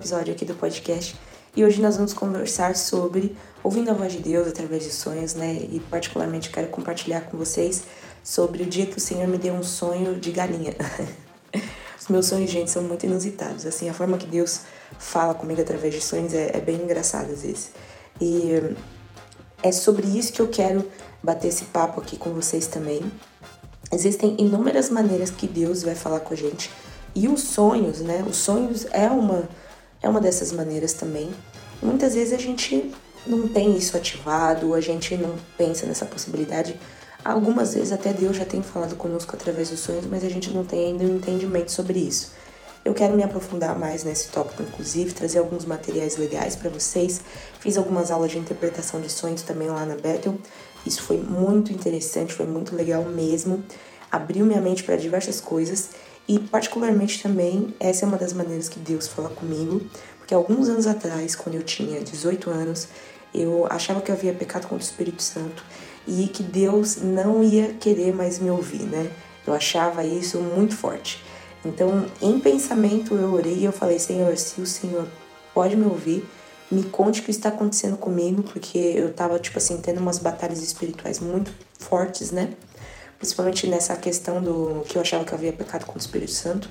episódio aqui do podcast. E hoje nós vamos conversar sobre ouvindo a voz de Deus através de sonhos, né? E particularmente quero compartilhar com vocês sobre o dia que o Senhor me deu um sonho de galinha. Os meus sonhos, gente, são muito inusitados. Assim, a forma que Deus fala comigo através de sonhos é, é bem engraçada às vezes. E é sobre isso que eu quero bater esse papo aqui com vocês também. Existem inúmeras maneiras que Deus vai falar com a gente. E os sonhos, né? Os sonhos é uma é uma dessas maneiras também. Muitas vezes a gente não tem isso ativado, a gente não pensa nessa possibilidade. Algumas vezes até Deus já tem falado conosco através dos sonhos, mas a gente não tem ainda um entendimento sobre isso. Eu quero me aprofundar mais nesse tópico, inclusive, trazer alguns materiais legais para vocês. Fiz algumas aulas de interpretação de sonhos também lá na Bethel. Isso foi muito interessante, foi muito legal mesmo. Abriu minha mente para diversas coisas e, particularmente, também, essa é uma das maneiras que Deus fala comigo, porque alguns anos atrás, quando eu tinha 18 anos, eu achava que eu havia pecado contra o Espírito Santo e que Deus não ia querer mais me ouvir, né? Eu achava isso muito forte. Então, em pensamento, eu orei e eu falei: Senhor, se o Senhor pode me ouvir, me conte o que está acontecendo comigo, porque eu tava, tipo assim, tendo umas batalhas espirituais muito fortes, né? Principalmente nessa questão do que eu achava que eu havia pecado com o Espírito Santo.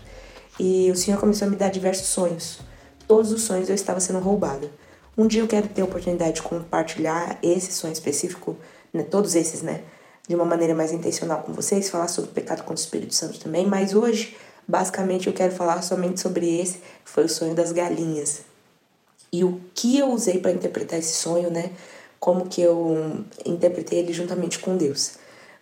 E o Senhor começou a me dar diversos sonhos. Todos os sonhos eu estava sendo roubada. Um dia eu quero ter a oportunidade de compartilhar esse sonho específico, né, todos esses, né, de uma maneira mais intencional com vocês, falar sobre o pecado contra o Espírito Santo também, mas hoje, basicamente, eu quero falar somente sobre esse, que foi o sonho das galinhas. E o que eu usei para interpretar esse sonho, né, como que eu interpretei ele juntamente com Deus.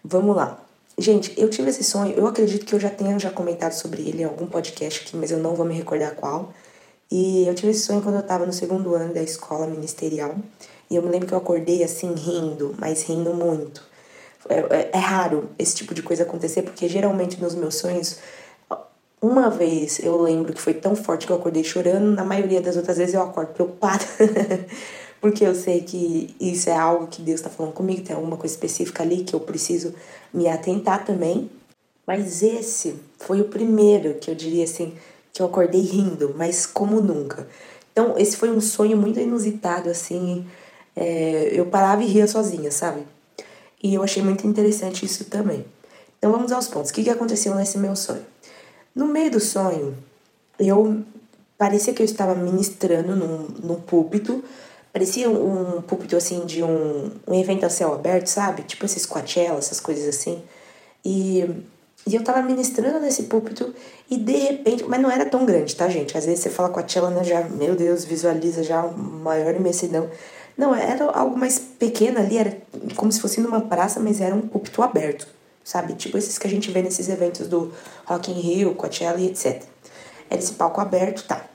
Vamos lá. Gente, eu tive esse sonho, eu acredito que eu já tenha já comentado sobre ele em algum podcast aqui, mas eu não vou me recordar qual. E eu tive esse sonho quando eu tava no segundo ano da escola ministerial. E eu me lembro que eu acordei assim, rindo, mas rindo muito. É, é, é raro esse tipo de coisa acontecer, porque geralmente nos meus sonhos, uma vez eu lembro que foi tão forte que eu acordei chorando, na maioria das outras vezes eu acordo preocupada. porque eu sei que isso é algo que Deus está falando comigo, tem alguma coisa específica ali que eu preciso me atentar também. Mas esse foi o primeiro que eu diria assim, que eu acordei rindo, mas como nunca. Então, esse foi um sonho muito inusitado, assim. É, eu parava e ria sozinha, sabe? E eu achei muito interessante isso também. Então, vamos aos pontos. O que, que aconteceu nesse meu sonho? No meio do sonho, eu parecia que eu estava ministrando num, num púlpito Parecia um púlpito assim de um, um evento a céu aberto, sabe? Tipo esses Coachella, essas coisas assim. E, e eu tava ministrando nesse púlpito e de repente. Mas não era tão grande, tá, gente? Às vezes você fala Coachella, né? Já, meu Deus, visualiza já maior imensidão. Não, era algo mais pequeno ali, era como se fosse numa praça, mas era um púlpito aberto, sabe? Tipo esses que a gente vê nesses eventos do Rock in Rio, Coachella e etc. Era esse palco aberto, tá.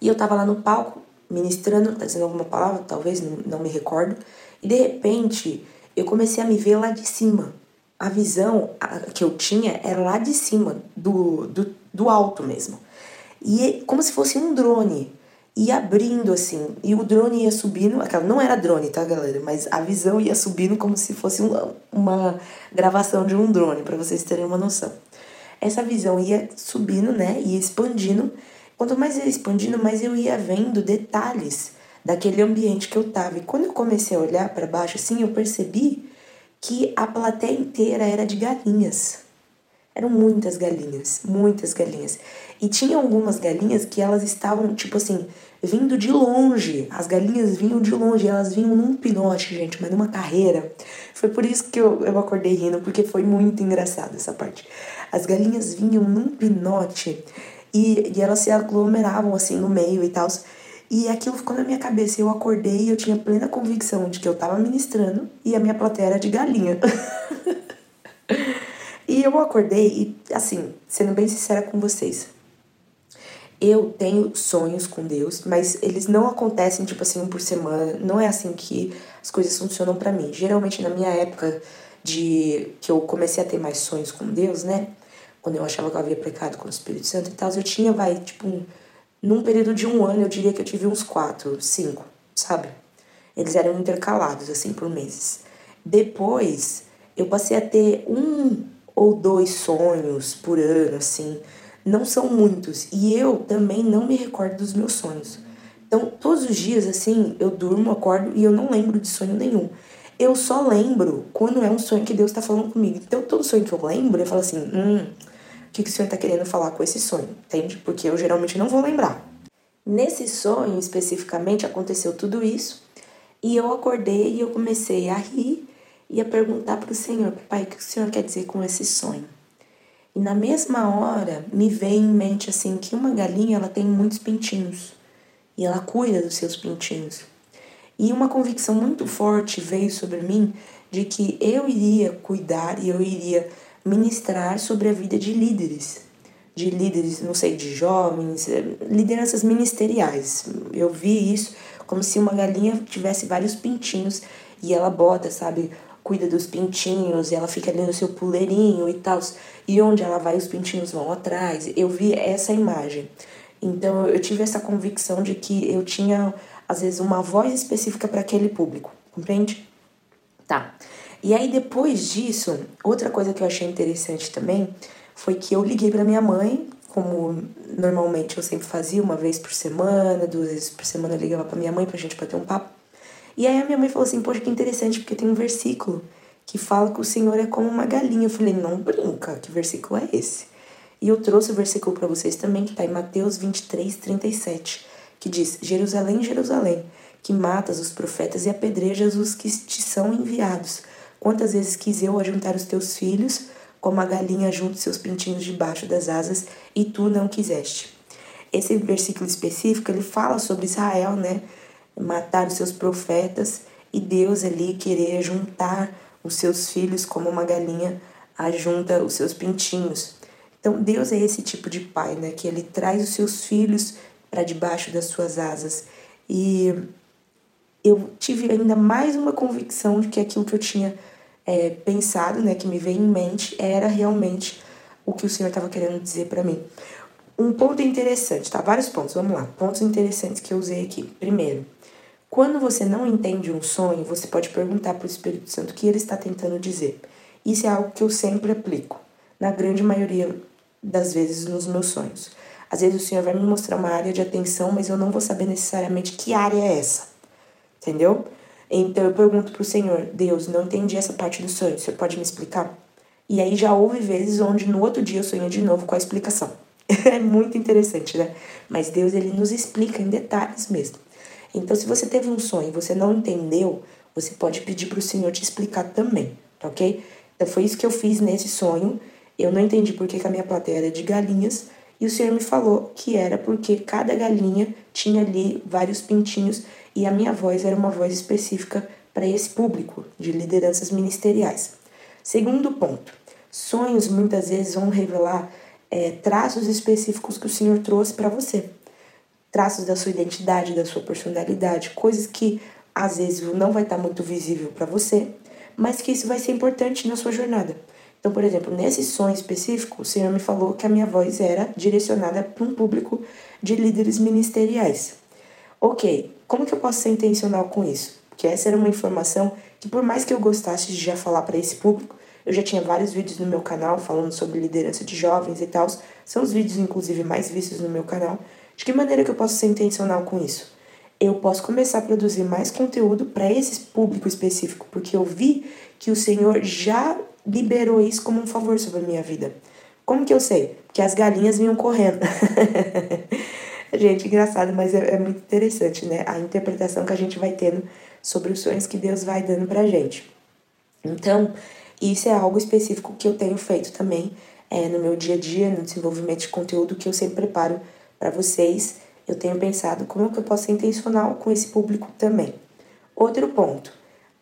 E eu tava lá no palco ministrando, dizendo alguma palavra, talvez, não, não me recordo. E de repente eu comecei a me ver lá de cima. A visão que eu tinha era lá de cima, do, do, do alto mesmo. E como se fosse um drone. Ia abrindo assim, e o drone ia subindo. Aquela não era drone, tá, galera? Mas a visão ia subindo como se fosse uma, uma gravação de um drone, para vocês terem uma noção. Essa visão ia subindo, né? Ia expandindo Quanto mais ia expandindo, mais eu ia vendo detalhes daquele ambiente que eu tava. E quando eu comecei a olhar para baixo, assim, eu percebi que a plateia inteira era de galinhas. Eram muitas galinhas, muitas galinhas. E tinha algumas galinhas que elas estavam, tipo assim, vindo de longe. As galinhas vinham de longe, elas vinham num pinote, gente, mas numa carreira. Foi por isso que eu, eu acordei rindo, porque foi muito engraçado essa parte. As galinhas vinham num pinote e, e elas se aglomeravam assim no meio e tal. E aquilo ficou na minha cabeça. Eu acordei e eu tinha plena convicção de que eu tava ministrando e a minha plateia era de galinha. e eu acordei e, assim, sendo bem sincera com vocês, eu tenho sonhos com Deus, mas eles não acontecem tipo assim um por semana. Não é assim que as coisas funcionam para mim. Geralmente na minha época de que eu comecei a ter mais sonhos com Deus, né? Quando eu achava que eu havia pecado com o Espírito Santo e tal, eu tinha, vai, tipo, num período de um ano, eu diria que eu tive uns quatro, cinco, sabe? Eles eram intercalados, assim, por meses. Depois, eu passei a ter um ou dois sonhos por ano, assim. não são muitos. E eu também não me recordo dos meus sonhos. Então, todos os dias, assim, eu durmo, acordo e eu não lembro de sonho nenhum. Eu só lembro quando é um sonho que Deus está falando comigo. Então, todo sonho que eu lembro, eu falo assim: hum, o que, que o Senhor está querendo falar com esse sonho? Entende? Porque eu geralmente não vou lembrar. Nesse sonho, especificamente, aconteceu tudo isso. E eu acordei e eu comecei a rir e a perguntar para o Senhor: Pai, o que o Senhor quer dizer com esse sonho? E na mesma hora me veio em mente assim que uma galinha ela tem muitos pintinhos e ela cuida dos seus pintinhos. E uma convicção muito forte veio sobre mim de que eu iria cuidar e eu iria ministrar sobre a vida de líderes, de líderes, não sei, de jovens, eh, lideranças ministeriais. Eu vi isso como se uma galinha tivesse vários pintinhos e ela bota, sabe, cuida dos pintinhos, e ela fica ali no seu puleirinho e tal. E onde ela vai, os pintinhos vão atrás. Eu vi essa imagem. Então eu tive essa convicção de que eu tinha, às vezes, uma voz específica para aquele público, compreende? Tá. E aí depois disso, outra coisa que eu achei interessante também foi que eu liguei para minha mãe, como normalmente eu sempre fazia, uma vez por semana, duas vezes por semana eu ligava para minha mãe pra gente bater um papo. E aí a minha mãe falou assim: Poxa, que interessante, porque tem um versículo que fala que o Senhor é como uma galinha. Eu falei: Não brinca, que versículo é esse? E eu trouxe o versículo para vocês também, que está em Mateus 23, 37, que diz: Jerusalém, Jerusalém, que matas os profetas e apedrejas os que te são enviados. Quantas vezes quis eu ajuntar os teus filhos, como a galinha junta seus pintinhos debaixo das asas, e tu não quiseste. Esse versículo específico, ele fala sobre Israel, né? matar os seus profetas e Deus ali querer juntar os seus filhos como uma galinha ajunta os seus pintinhos. Então Deus é esse tipo de pai, né, que ele traz os seus filhos para debaixo das suas asas. E eu tive ainda mais uma convicção de que aquilo que eu tinha é, pensado, né, que me veio em mente, era realmente o que o Senhor estava querendo dizer para mim. Um ponto interessante, tá? Vários pontos, vamos lá. Pontos interessantes que eu usei aqui. Primeiro, quando você não entende um sonho, você pode perguntar para o Espírito Santo o que ele está tentando dizer. Isso é algo que eu sempre aplico, na grande maioria das vezes nos meus sonhos. Às vezes o Senhor vai me mostrar uma área de atenção, mas eu não vou saber necessariamente que área é essa. Entendeu? Então eu pergunto para o Senhor, Deus, não entendi essa parte do sonho, o Senhor pode me explicar? E aí já houve vezes onde no outro dia eu sonhei de novo com a explicação. é muito interessante, né? Mas Deus ele nos explica em detalhes mesmo. Então, se você teve um sonho e você não entendeu, você pode pedir para o Senhor te explicar também, tá ok? Então, foi isso que eu fiz nesse sonho. Eu não entendi por que, a minha plateia era de galinhas, e o Senhor me falou que era porque cada galinha tinha ali vários pintinhos e a minha voz era uma voz específica para esse público de lideranças ministeriais. Segundo ponto, sonhos muitas vezes vão revelar é, traços específicos que o Senhor trouxe para você traços da sua identidade, da sua personalidade, coisas que às vezes não vai estar muito visível para você, mas que isso vai ser importante na sua jornada. Então, por exemplo, nesse sonho específico, o Senhor me falou que a minha voz era direcionada para um público de líderes ministeriais. Ok, como que eu posso ser intencional com isso? Porque essa era uma informação que, por mais que eu gostasse de já falar para esse público, eu já tinha vários vídeos no meu canal falando sobre liderança de jovens e tal. São os vídeos, inclusive, mais vistos no meu canal. De que maneira que eu posso ser intencional com isso? Eu posso começar a produzir mais conteúdo para esse público específico, porque eu vi que o Senhor já liberou isso como um favor sobre a minha vida. Como que eu sei? Porque as galinhas vinham correndo. gente, engraçado, mas é, é, muito interessante, né? A interpretação que a gente vai tendo sobre os sonhos que Deus vai dando pra gente. Então, isso é algo específico que eu tenho feito também é, no meu dia a dia, no desenvolvimento de conteúdo que eu sempre preparo para vocês, eu tenho pensado como que eu posso ser intencional com esse público também. Outro ponto.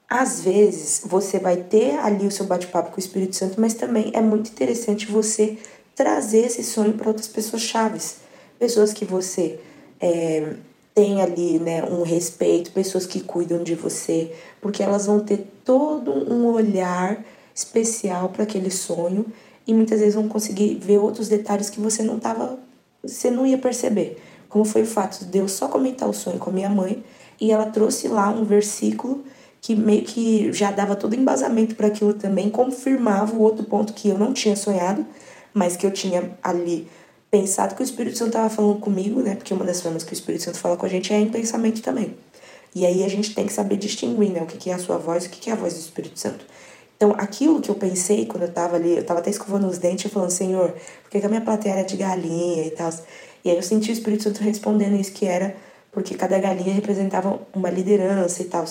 Às vezes você vai ter ali o seu bate-papo com o Espírito Santo, mas também é muito interessante você trazer esse sonho para outras pessoas chaves. Pessoas que você é, tem ali né, um respeito, pessoas que cuidam de você, porque elas vão ter todo um olhar especial para aquele sonho e muitas vezes vão conseguir ver outros detalhes que você não estava você não ia perceber. Como foi o fato de eu só comentar o sonho com a minha mãe e ela trouxe lá um versículo que meio que já dava todo embasamento para aquilo também, confirmava o outro ponto que eu não tinha sonhado, mas que eu tinha ali pensado que o Espírito Santo estava falando comigo, né? Porque uma das formas que o Espírito Santo fala com a gente é em pensamento também. E aí a gente tem que saber distinguir, né? O que é a sua voz o que é a voz do Espírito Santo. Então, aquilo que eu pensei quando eu estava ali, eu estava até escovando os dentes, falando, Senhor, por que a minha plateia era de galinha e tal? E aí eu senti o Espírito Santo respondendo isso, que era porque cada galinha representava uma liderança e tal.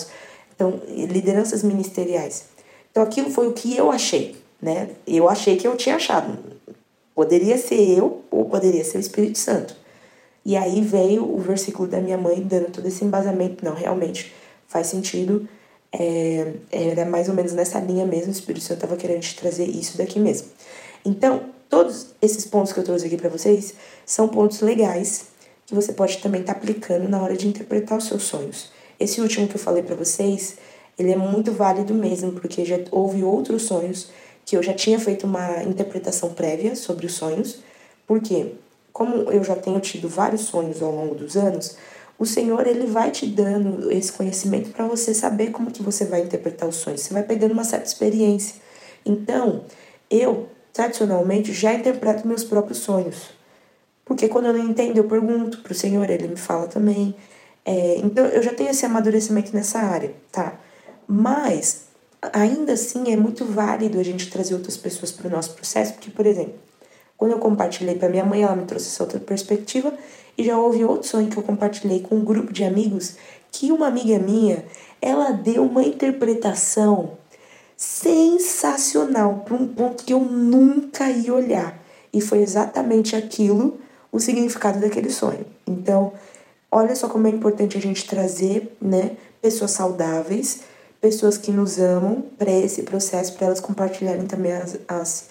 Então, lideranças ministeriais. Então, aquilo foi o que eu achei, né? Eu achei que eu tinha achado. Poderia ser eu ou poderia ser o Espírito Santo. E aí veio o versículo da minha mãe dando todo esse embasamento. Não, realmente faz sentido. É, era mais ou menos nessa linha mesmo. O Espírito Santo estava querendo te trazer isso daqui mesmo. Então, todos esses pontos que eu trouxe aqui para vocês são pontos legais que você pode também estar tá aplicando na hora de interpretar os seus sonhos. Esse último que eu falei para vocês, ele é muito válido mesmo, porque já houve outros sonhos que eu já tinha feito uma interpretação prévia sobre os sonhos, porque como eu já tenho tido vários sonhos ao longo dos anos, o Senhor ele vai te dando esse conhecimento para você saber como que você vai interpretar os sonhos. Você vai pegando uma certa experiência. Então, eu tradicionalmente já interpreto meus próprios sonhos. Porque quando eu não entendo, eu pergunto para o Senhor, ele me fala também. É, então, eu já tenho esse amadurecimento nessa área, tá? Mas ainda assim é muito válido a gente trazer outras pessoas para o nosso processo, porque, por exemplo, quando eu compartilhei para minha mãe, ela me trouxe essa outra perspectiva, e já houve outro sonho que eu compartilhei com um grupo de amigos, que uma amiga minha, ela deu uma interpretação sensacional para um ponto que eu nunca ia olhar. E foi exatamente aquilo o significado daquele sonho. Então, olha só como é importante a gente trazer, né, pessoas saudáveis pessoas que nos amam para esse processo, para elas compartilharem também as, as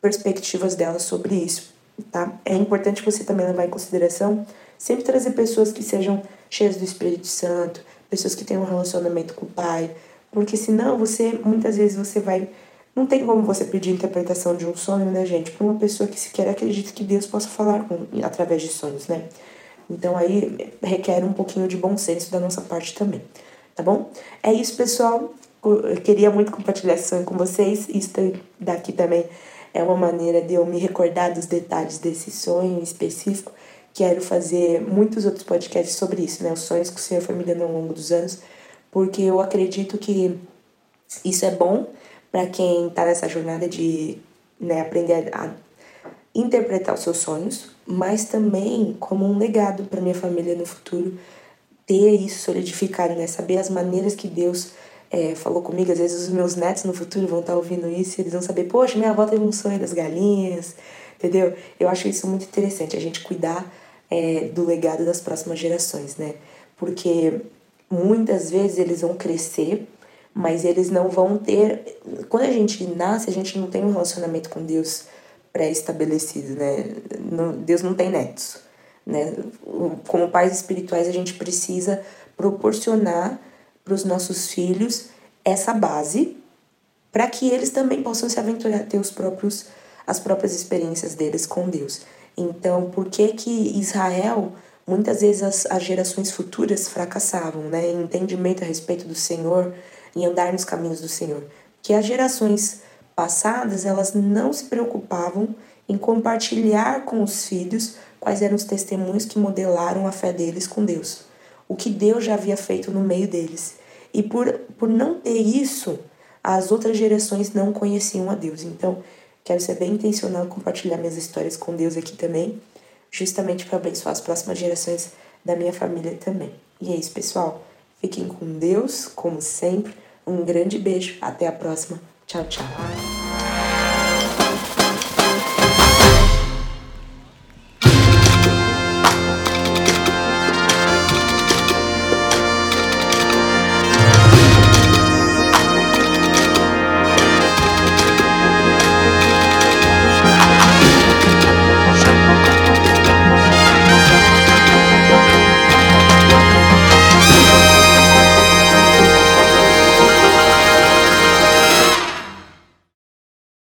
perspectivas delas sobre isso, tá? É importante você também levar em consideração sempre trazer pessoas que sejam cheias do Espírito Santo, pessoas que tenham um relacionamento com o Pai, porque senão você, muitas vezes você vai não tem como você pedir interpretação de um sonho, né, gente, para uma pessoa que sequer acredita que Deus possa falar com, através de sonhos, né? Então aí requer um pouquinho de bom senso da nossa parte também tá bom? É isso, pessoal. Eu queria muito compartilhar esse sonho com vocês. Isso daqui também é uma maneira de eu me recordar dos detalhes desse sonho específico. Quero fazer muitos outros podcasts sobre isso, né? Os sonhos que o Senhor foi me dando ao longo dos anos, porque eu acredito que isso é bom para quem está nessa jornada de né, aprender a interpretar os seus sonhos, mas também como um legado para minha família no futuro, ter isso solidificado, né? Saber as maneiras que Deus é, falou comigo. Às vezes os meus netos no futuro vão estar ouvindo isso e eles vão saber, poxa, minha avó teve um sonho das galinhas, entendeu? Eu acho isso muito interessante, a gente cuidar é, do legado das próximas gerações, né? Porque muitas vezes eles vão crescer, mas eles não vão ter. Quando a gente nasce, a gente não tem um relacionamento com Deus pré-estabelecido, né? Deus não tem netos. Né? Como pais espirituais, a gente precisa proporcionar para os nossos filhos essa base para que eles também possam se aventurar ter os próprios, as próprias experiências deles com Deus. Então, por que que Israel, muitas vezes as, as gerações futuras fracassavam né, em entendimento a respeito do Senhor, em andar nos caminhos do Senhor? Que as gerações passadas, elas não se preocupavam em compartilhar com os filhos quais eram os testemunhos que modelaram a fé deles com Deus, o que Deus já havia feito no meio deles. E por, por não ter isso, as outras gerações não conheciam a Deus. Então, quero ser bem intencional em compartilhar minhas histórias com Deus aqui também, justamente para abençoar as próximas gerações da minha família também. E é isso, pessoal. Fiquem com Deus, como sempre. Um grande beijo. Até a próxima. Tchau, tchau.